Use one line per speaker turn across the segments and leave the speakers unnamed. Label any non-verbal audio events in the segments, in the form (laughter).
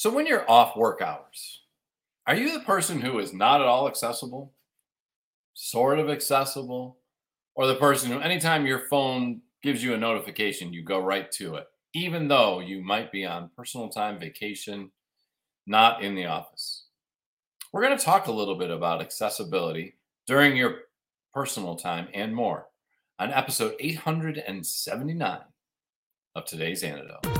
So when you're off work hours, are you the person who is not at all accessible, sort of accessible, or the person who, anytime your phone gives you a notification, you go right to it, even though you might be on personal time, vacation, not in the office? We're going to talk a little bit about accessibility during your personal time and more on episode 879 of today's Antidote.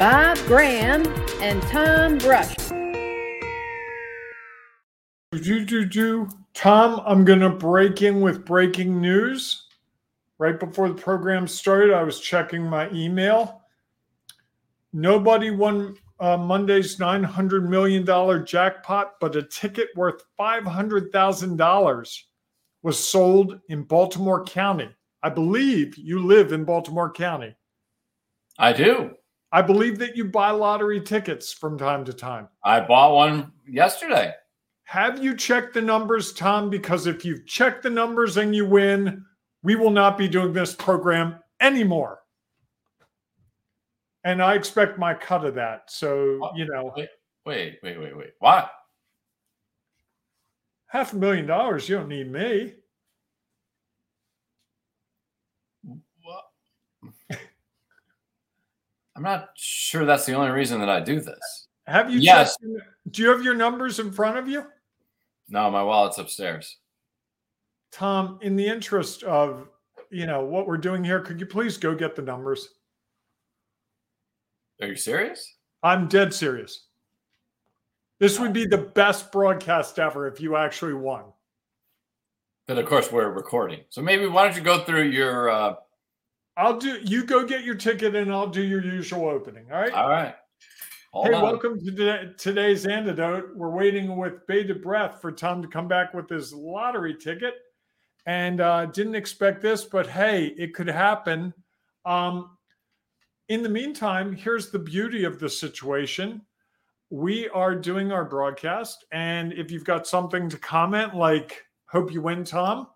Bob Graham and Tom Brush.
Do, do, do. Tom, I'm going to break in with breaking news. Right before the program started, I was checking my email. Nobody won uh, Monday's $900 million jackpot, but a ticket worth $500,000 was sold in Baltimore County. I believe you live in Baltimore County.
I do.
I believe that you buy lottery tickets from time to time.
I bought one yesterday.
Have you checked the numbers, Tom? Because if you've checked the numbers and you win, we will not be doing this program anymore. And I expect my cut of that. So, you know.
Wait, wait, wait, wait, wait. Why?
Half a million dollars, you don't need me.
I'm not sure that's the only reason that I do this.
Have you
Yes.
checked? Do you have your numbers in front of you?
No, my wallet's upstairs.
Tom, in the interest of, you know, what we're doing here, could you please go get the numbers?
Are you serious?
I'm dead serious. This would be the best broadcast ever if you actually won.
But of course, we're recording. So maybe why don't you go through your. Uh,
I'll do you go get your ticket and I'll do your usual opening. All right.
all right. Hold
hey,
on.
welcome to today- today's antidote. We're waiting with bated breath for Tom to come back with his lottery ticket, and uh, didn't expect this, but hey, it could happen. Um, in the meantime, here's the beauty of the situation. We are doing our broadcast, and if you've got something to comment, like "Hope you win, Tom,"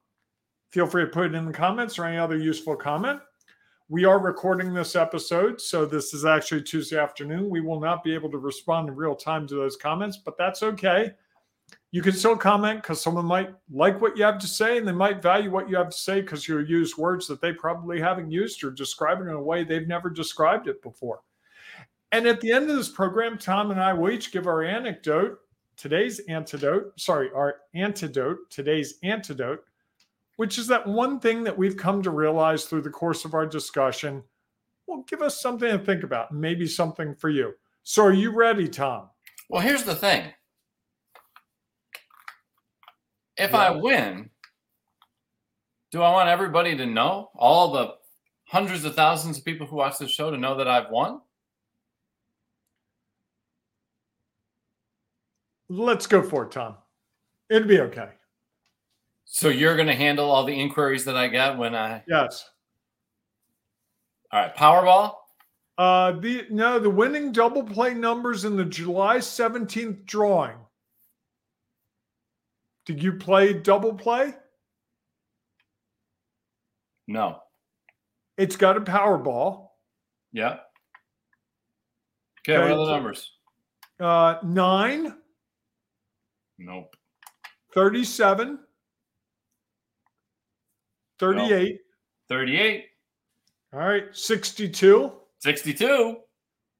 feel free to put it in the comments or any other useful comment. We are recording this episode, so this is actually Tuesday afternoon. We will not be able to respond in real time to those comments, but that's okay. You can still comment because someone might like what you have to say and they might value what you have to say because you use words that they probably haven't used or describe it in a way they've never described it before. And at the end of this program, Tom and I will each give our anecdote, today's antidote, sorry, our antidote, today's antidote which is that one thing that we've come to realize through the course of our discussion will give us something to think about, maybe something for you. So, are you ready, Tom?
Well, here's the thing. If I win, do I want everybody to know, all the hundreds of thousands of people who watch this show to know that I've won?
Let's go for it, Tom. It'd be okay.
So you're going to handle all the inquiries that I get when I.
Yes.
All right, Powerball.
Uh, the no, the winning double play numbers in the July 17th drawing. Did you play double play?
No.
It's got a Powerball.
Yeah. Okay, what
Okay,
are the numbers?
Uh, 9,
Nope.
37, 38,
38,
all right, 62.
62.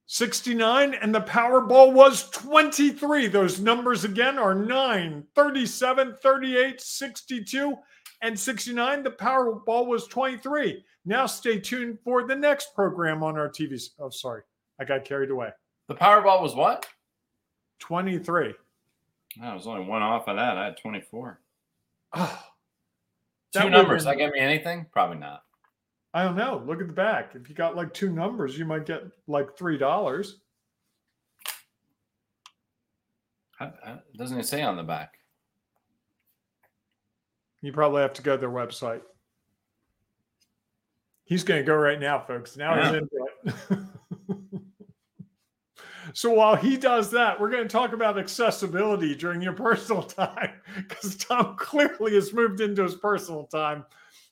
69 and the Powerball was 23. Those numbers again are 9, 37, 38, 62 and 69. The Powerball was 23. Now stay tuned for the next program on our TV. Oh, sorry. I got carried away.
The Powerball was what?
23.
I was only one off of that. I had 24.
Oh,
Two numbers.
been-
That get me anything? Probably not.
I don't know. Look at the back. If you got like two numbers, you might get like $3.
How- how- Doesn't it say on the back?
You probably have to go to their website. He's going to go right now, folks. Now he's into it. (laughs) so while he does that, we're going to talk about accessibility during your personal (laughs) time because Tom clearly has moved into his personal time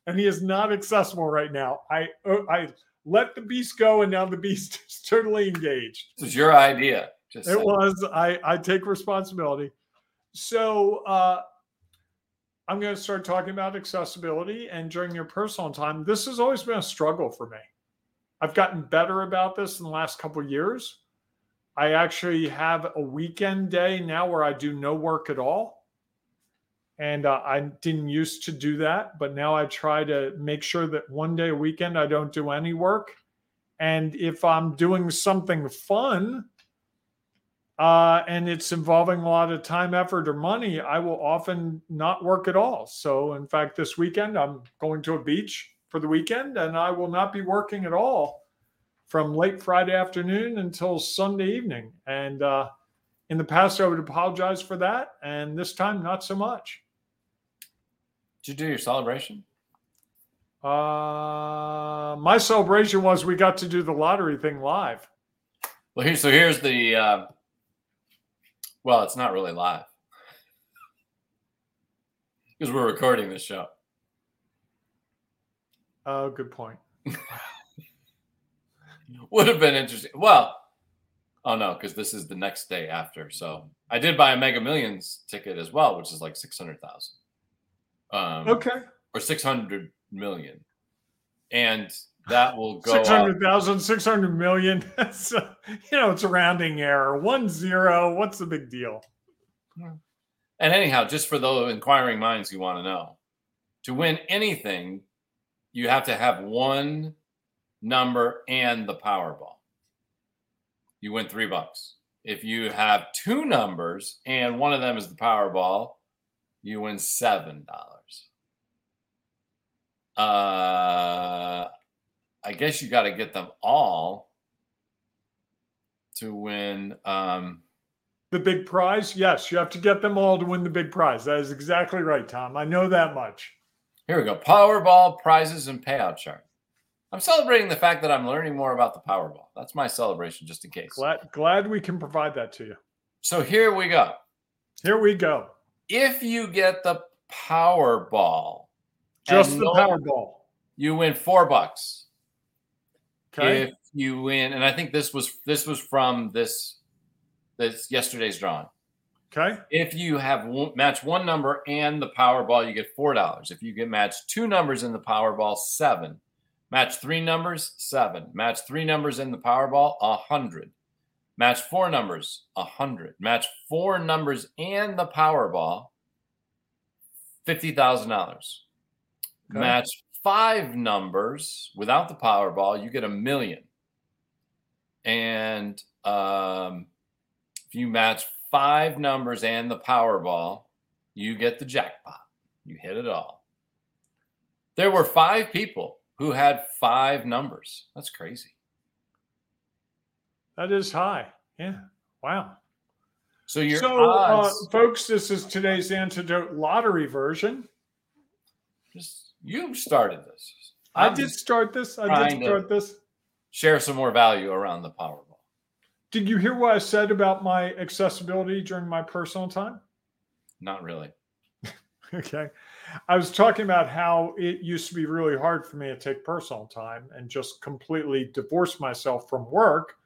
and he is not accessible right now. I uh, I let the beast go and now the beast (laughs) is totally engaged.
This is your idea. Just
It
saying.
was. I I take responsibility. So uh, I'm going to start talking about accessibility and during your personal time. This has always been a struggle for me. I've gotten better about this in the last couple of years. I actually have a weekend day now where I do no work at all. And uh, I didn't used to do that, but now I try to make sure that one day a weekend I don't do any work. And if I'm doing something fun, uh, and it's involving a lot of time, effort, or money, I will often not work at all. So, in fact, this weekend I'm going to a beach for the weekend, and I will not be working at all from late Friday afternoon until Sunday evening. And uh, in the past, I would apologize for that, and this time, not so much.
Did you do your celebration?
Uh, my celebration was we got to do the lottery thing live.
Well, here, so here's the. Uh, well, it's not really live because we're recording this show.
Oh, good point. (laughs)
Would have been interesting. Well, oh no, because this is the next day after. So I did buy a Mega Millions ticket as well, which is like six hundred thousand. Um,
Okay.
Or six hundred million, and that will go.
Six hundred thousand, six hundred million. (laughs) That's uh, you know, it's a rounding error. One zero. What's the big deal?
And anyhow, just for those inquiring minds who want to know, to win anything, you have to have one number and the Powerball. You win three bucks. If you have two numbers and one of them is the Powerball, you win seven dollars. Uh, I guess you got to get them all to win. Um,
The big prize? Yes, you have to get them all to win the big prize. That is exactly right, Tom. I know that much.
Here we go. Powerball prizes and payout chart. I'm celebrating the fact that I'm learning more about the Powerball. That's my celebration, just in case.
Glad glad we can provide that to you.
So here we go.
Here we go.
If you get the Powerball,
Just the Powerball.
you win four bucks.
Okay.
If you win, and I think this was this was from this this yesterday's drawing.
okay.
If you have one, match one number and the Powerball, you get four dollars. If you get match two numbers in the Powerball, seven. Match three numbers, seven. Match three numbers in the Powerball, a hundred. Match four numbers, a hundred. Match four numbers and the Powerball, fifty thousand dollars.
Okay.
Match five numbers without the Powerball, you get a million. And um, if you match five numbers and the Powerball, you get the jackpot. You hit it all. There were five people who had five numbers. That's crazy.
That is high. Yeah. Wow.
So your
so, uh,
odds,
folks, this is today's antidote lottery version.
just you started this.
I
I'm
did start this. I did start this.
share some more value around the Powerball.
Did you hear what I said about my accessibility during my personal time?
Not really. (laughs)
Okay. I was talking about how it used to be really hard for me to take personal time and just completely divorce myself from work.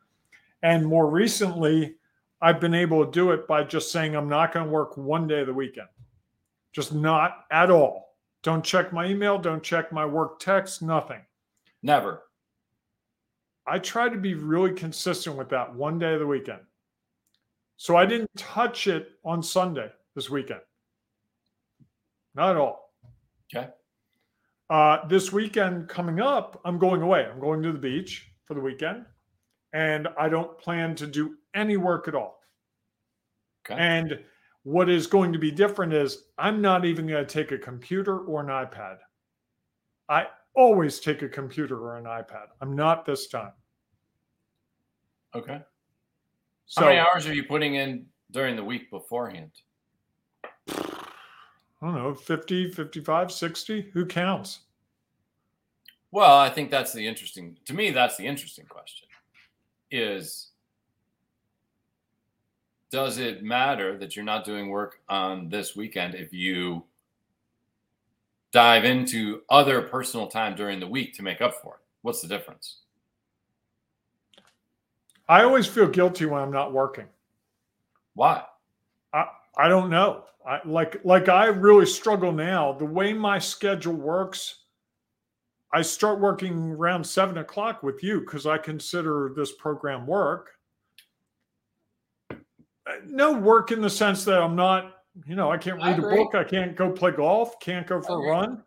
And more recently, I've been able to do it by just saying I'm not going to work one day of the weekend. Just not at all. Don't check my email, don't check my work text, nothing.
Never.
I try to be really consistent with that one day of the weekend. So I didn't touch it on Sunday this weekend. Not at all.
Okay.
Uh, this weekend coming up, I'm going away. I'm going to the beach for the weekend, and I don't plan to do any work at all.
Okay.
And what is going to be different is I'm not even going to take a computer or an iPad. I always take a computer or an iPad. I'm not this time.
Okay.
So
How many hours are you putting in during the week beforehand?
I don't know, 50, 55, 60? Who counts?
Well, I think that's the interesting to me that's the interesting question. Is does it matter that you're not doing work on this weekend if you dive into other personal time during the week to make up for it? What's the difference?
I always feel guilty when I'm not working.
Why?
I I don't know. I like like I really struggle now. The way my schedule works, I start working around seven o'clock with you because I consider this program work. Uh, no work in the sense that I'm not, you know, I can't read a book, I can't go play golf, can't go for a run,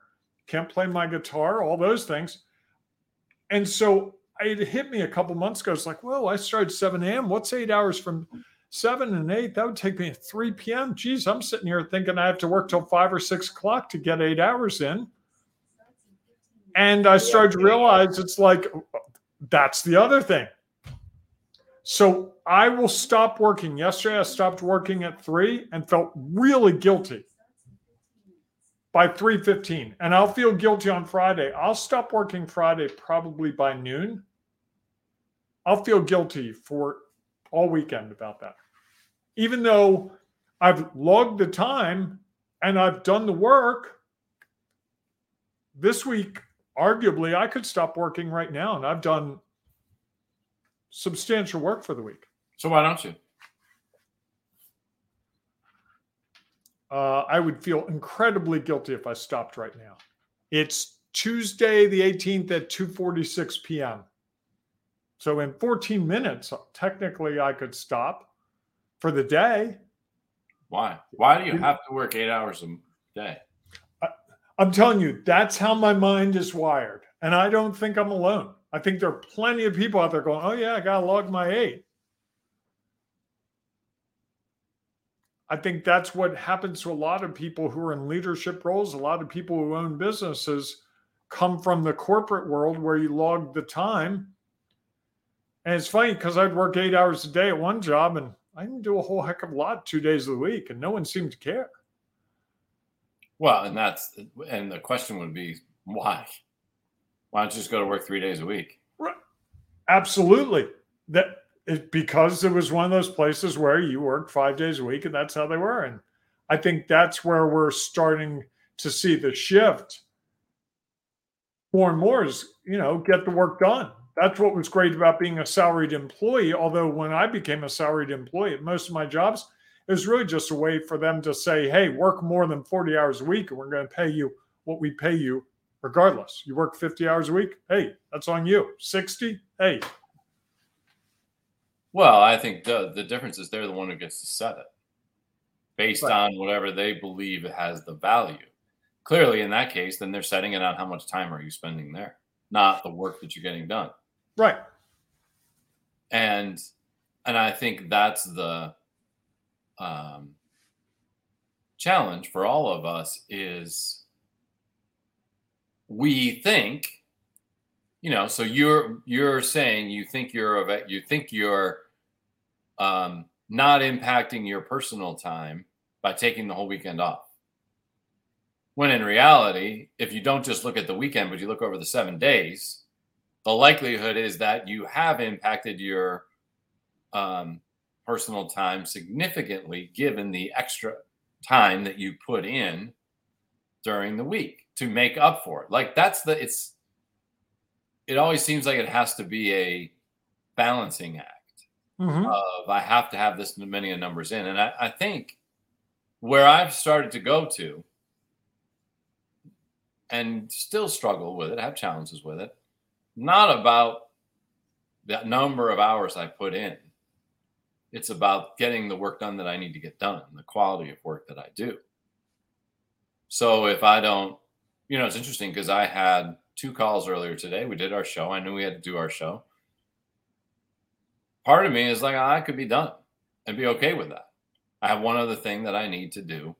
can't play my guitar, all those things. And so it hit me a couple months ago. It's like, whoa, I started 7 a.m. What's eight hours from seven and eight? That would take me at 3 p.m. Geez, I'm sitting here thinking I have to work till five or six o'clock to get eight hours in. And I started to realize it's like, that's the other thing. So I will stop working. Yesterday, I stopped working at three and felt really guilty by 3.15 and i'll feel guilty on friday i'll stop working friday probably by noon i'll feel guilty for all weekend about that even though i've logged the time and i've done the work this week arguably i could stop working right now and i've done substantial work for the week
So why don't you?
uh, I would feel incredibly guilty if I stopped right now. It's Tuesday the 18th at 2:46 p.m. So in 14 minutes, technically I could stop for the day.
Why? Why do you have to work eight hours a day?
I'm telling you, that's how my mind is wired. And I don't think I'm alone. I think there are plenty of people out there going, oh, yeah, I got to log my eight. I think that's what happens to a lot of people who are in leadership roles. A lot of people who own businesses come from the corporate world where you log the time. And it's funny because I'd work eight hours a day at one job and I didn't do a whole heck of a lot two days of the week, and no one seemed to care.
Well, and that's and the question would be why? Why don't you just go to work three days a week? Right.
Absolutely. That is because it was one of those places where you worked five days a week and that's how they were. And I think that's where we're starting to see the shift more and more is, you know, get the work done. That's what was great about being a salaried employee. Although when I became a salaried employee at most of my jobs, it was really just a way for them to say, hey, work more than 40 hours a week and we're going to pay you what we pay you regardless. You work 50 hours a week, hey, that's on you. 60, hey,
Well, I think the the difference is they're the one who gets to set it based
Right.
on whatever they believe has the value. Clearly, in that case, then they're setting it on how much time are you spending there, not the work that you're getting done.
Right.
And and I think that's the um, challenge for all of us is we think you know so you're you're saying you think you're you think you're um not impacting your personal time by taking the whole weekend off when in reality if you don't just look at the weekend but you look over the seven days the likelihood is that you have impacted your um, personal time significantly given the extra time that you put in during the week to make up for it like that's the it's it always seems like it has to be a balancing act
Mhm.
of I have to have this many numbers in. And I, I think where I've started to go to and still struggle with it, have challenges with it, not about the number of hours I put in. It's about getting the work done that I need to get done, the quality of work that I do. So if I don't, you know, it's interesting because I had two calls earlier today. We did our show. I knew we had to do our show part of me is like I could be done and be okay with that. I have one other thing that I need to do.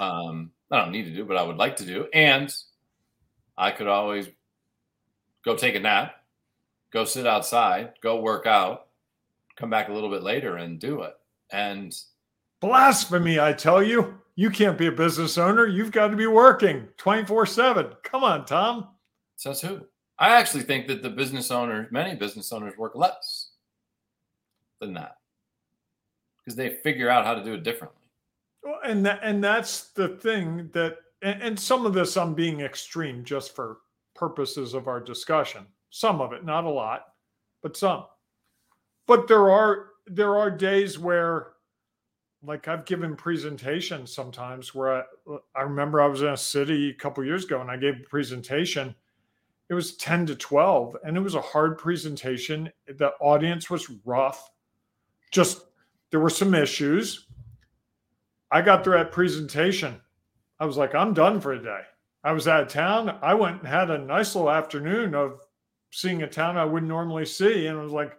Um, I don't need to do, but I would like to do, and I could always go take a nap, go sit outside, go work out, come back a little bit later and do it. And
Blasphemy, I tell you. You can't be a business owner. You've got to be working 24 7. Come on, Tom.
Says who? I actually think that the business owners, many business owners, work less than that because they figure out how to do it differently.
Well, and that, and that's the thing that, and, and some of this I'm being extreme just for purposes of our discussion. Some of it, not a lot, but some. But there are there are days where like I've given presentations sometimes where I, I remember I was in a city a couple years ago and I gave a presentation. It was 10 to 12 and it was a hard presentation. The audience was rough. Just there were some issues. I got through that presentation. I was like, I'm done for a day. I was out of town. I went and had a nice little afternoon of seeing a town I wouldn't normally see. And I was like,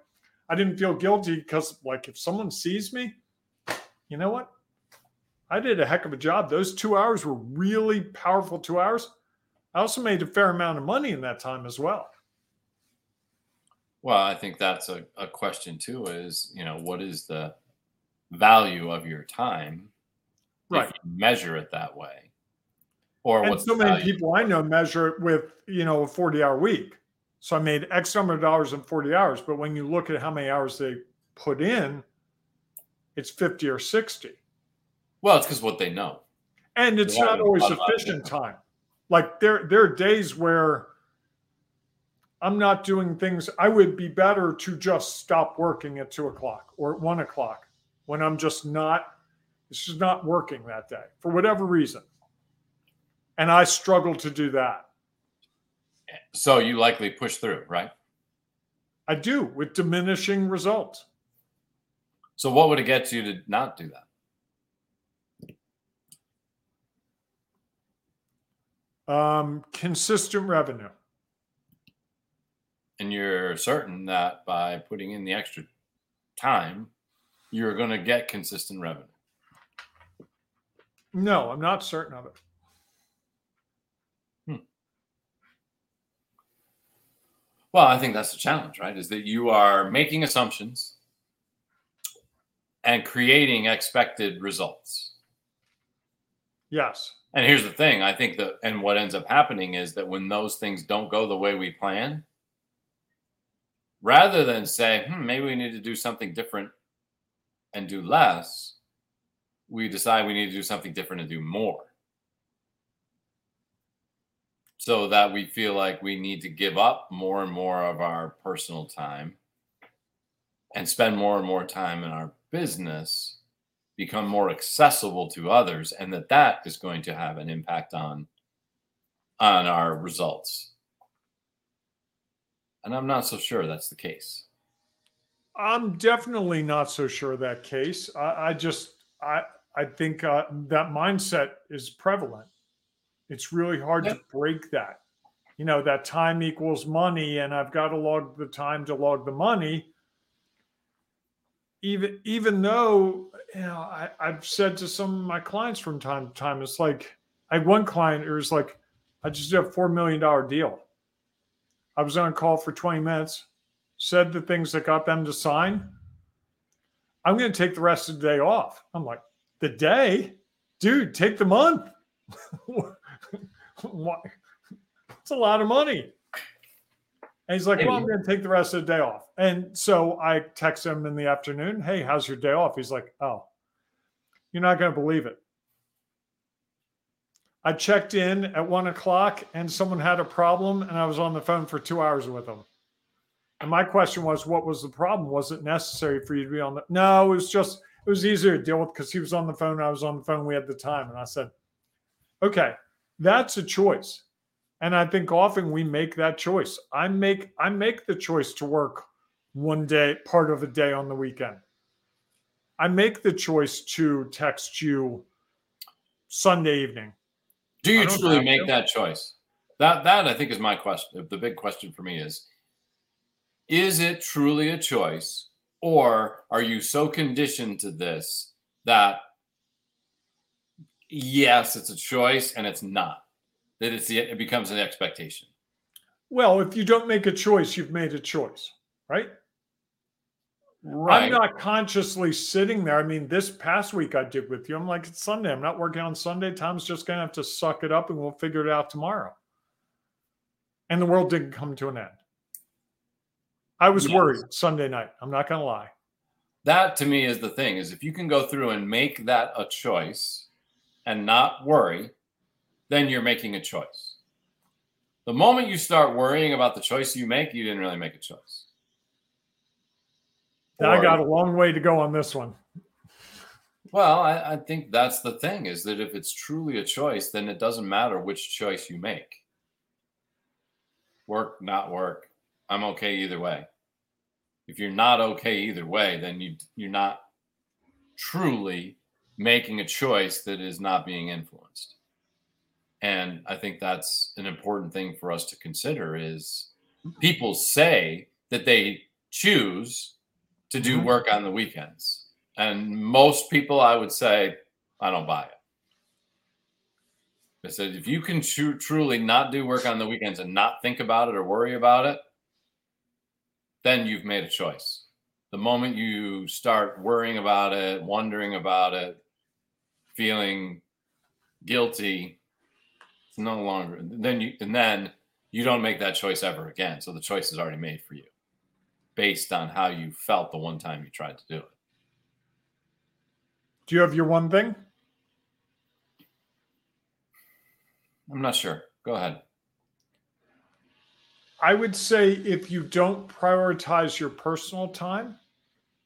I didn't feel guilty because, like, if someone sees me, you know what? I did a heck of a job. Those two hours were really powerful two hours. I also made a fair amount of money in that time as well.
Well, I think that's a, a question too is, you know, what is the value of your time?
Right.
measure it that way. Or
and so many people I know measure it with, you know, a 40 hour week. So I made X number of dollars in 40 hours. But when you look at how many hours they put in, it's 50 or 60.
Well, it's because what they know.
And it's not always efficient time. Like there, there are days where I'm not doing things. I would be better to just stop working at two o'clock or at one o'clock when I'm just not, it's just not working that day for whatever reason. And I struggle to do that.
So you likely push through, right?
I do with diminishing results.
So what would it get you to not do
that? Um, consistent revenue.
And you're certain that by putting in the extra time, you're going to get consistent revenue.
No, I'm not certain of it.
Well, I think that's the challenge, right? Is that you are making assumptions and creating expected results.
Yes.
And here's the thing I think that, and what ends up happening is that when those things don't go the way we plan, rather than say, hmm, maybe we need to do something different and do less, we decide we need to do something different and do more. So that we feel like we need to give up more and more of our personal time and spend more and more time in our business become more accessible to others and that that is going to have an impact on on our results. And i'm not so sure that's the case.
I'm definitely not so sure that case. I, I just i i think uh, that mindset is prevalent it's really hard to break that you know that time equals money and i've got to log the time to log the money even even though you know I, I've said to some of my clients from time to time, it's like I had one client who was like, I just did a four million dollar deal. I was on call for 20 minutes, said the things that got them to sign. I'm going to take the rest of the day off. I'm like, the day, dude, take the month. (laughs) It's a lot of money. And he's like, Well, I'm going to take the rest of the day off. And so I text him in the afternoon, Hey, how's your day off? He's like, Oh, you're not going to believe it. I checked in at one o'clock and someone had a problem, and I was on the phone for two hours with them. And my question was, What was the problem? Was it necessary for you to be on the? No, it was just, it was easier to deal with because he was on the phone. I was on the phone. We had the time. And I said, Okay, that's a choice. And I think often we make that choice. I make I make the choice to work one day, part of a day on the weekend. I make the choice to text you Sunday evening.
Do you truly make to. that choice? That that I think is my question. The big question for me is is it truly a choice or are you so conditioned to this that yes, it's a choice and it's not? that it's the, it becomes an expectation.
Well, if you don't make a choice, you've made a choice, right? Right. I'm not consciously sitting there. I mean, this past week I did with you. I'm like, it's Sunday. I'm not working on Sunday. Tom's just going to have to suck it up and we'll figure it out tomorrow. And the world didn't come to an end. I was yes. worried Sunday night. I'm not going to lie.
That to me is the thing is if you can go through and make that a choice and not worry, then you're making a choice. The moment you start worrying about the choice you make, you didn't really make a choice.
Or, I got a long way to go on this one.
Well, I, I, think that's the thing is that if it's truly a choice, then it doesn't matter which choice you make. Work, not work. I'm okay either way. If you're not okay either way, then you you're not truly making a choice that is not being influenced. And I think that's an important thing for us to consider is people say that they choose to do mm-hmm. work on the weekends. And most people, I would say, I don't buy it. I said, if you can tr- truly not do work on the weekends and not think about it or worry about it, then you've made a choice. The moment you start worrying about it, wondering about it, feeling guilty, it's no longer then you and then you don't make that choice ever again. So the choice is already made for you based on how you felt the one time you tried to do it.
Do you have your one thing?
I'm not sure. Go ahead.
I would say if you don't prioritize your personal time,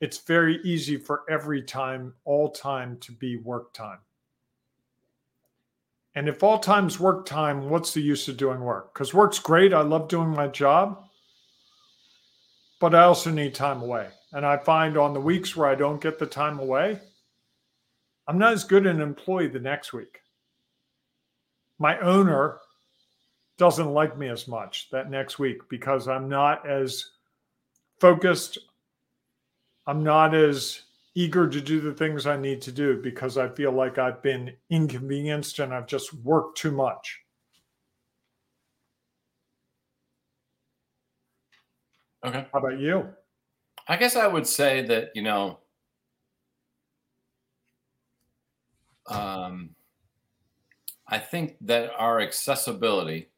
it's very easy for every time, all time to be work time. And if all time's work time, what's the use of doing work? Because work's great. I love doing my job but I also need time away. And I find on the weeks where I don't get the time away, I'm not as good an employee the next week. My owner doesn't like me as much that next week because I'm not as focused. I'm not as eager to do the things I need to do because I feel like I've been inconvenienced and I've just worked too much.
Okay.
How about you?
I guess I would say that, you know, um, I think that our accessibility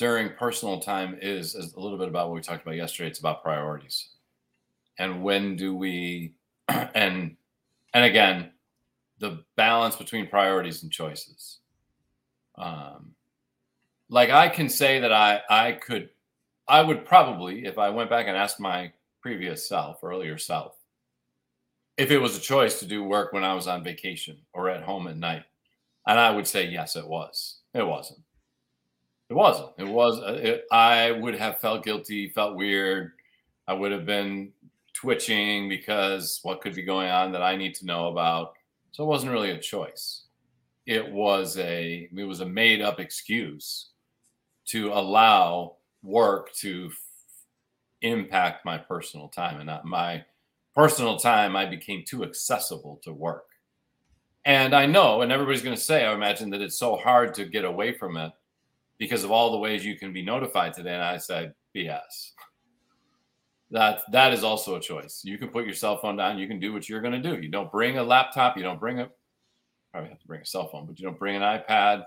during personal time is, is, a little bit about what we talked about yesterday. It's about priorities. And when do we (clears throat) and and again, the balance between priorities and choices. Um, like I can say that I I could I would probably if I went back and asked my previous self, earlier self, if it was a choice to do work when I was on vacation or at home at night, and I would say yes, it was. It wasn't. It wasn't. It was. Uh, it, I would have felt guilty, felt weird. I would have been twitching because what could be going on that I need to know about. So it wasn't really a choice. It was a it was a made up excuse to allow work to f- impact my personal time and not my personal time i became too accessible to work and i know and everybody's going to say i imagine that it's so hard to get away from it because of all the ways you can be notified today and i said bs that that is also a choice. You can put your cell phone down you can do what you're going to do. You don't bring a laptop you don't bring a probably have to bring a cell phone but you don't bring an ipad.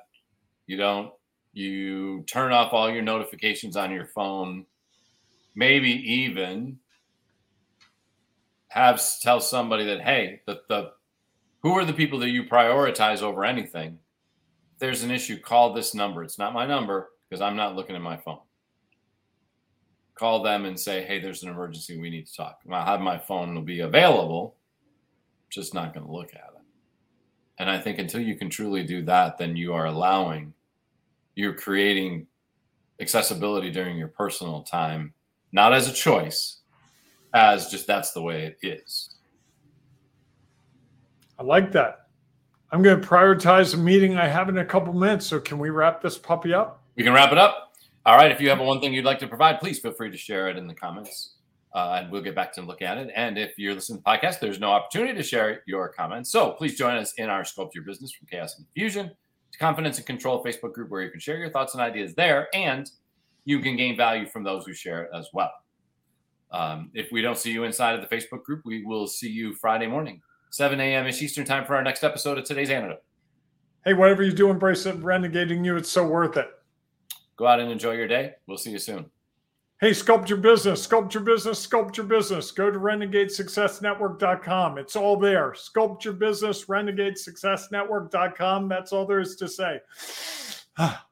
You don't you turn off all your notifications on your phone. Maybe even have tell somebody that hey the, the who are the people that you prioritize over anything there's an issue call this number it's not my number because i'm not looking at my phone call them and say hey there's an emergency we need to talk And i'll have my phone will be available just not going to look at it and i think until you can truly do that then you are allowing you're creating accessibility during your personal time, not as a choice, as just that's the way it is.
I like that. I'm going to prioritize a meeting I have in a couple minutes. So, can we wrap this puppy up?
We can wrap it up. All right. If you have one thing you'd like to provide, please feel free to share it in the comments. Uh, and we'll get back to look at it. And if you're listening to the podcast, there's no opportunity to share your comments. So please join us in our Sculpt Your Business from Chaos and Fusion Confidence and Control Facebook group where you can share your thoughts and ideas there, and you can gain value from those who share it as well. Um, if we don't see you inside of the Facebook group, we will see you Friday morning, 7 a.m. ish Eastern time for our next episode of today's antidote.
Hey, whatever you do, embrace it. Renegading you, it's so worth it.
Go out and enjoy your day. We'll see you soon.
Hey, sculpt your business, sculpt your business, sculpt your business. Go to renegadesuccessnetwork.com. It's all there. Sculpt your business, renegadesuccessnetwork.com. That's all there is to say. (sighs) Ah.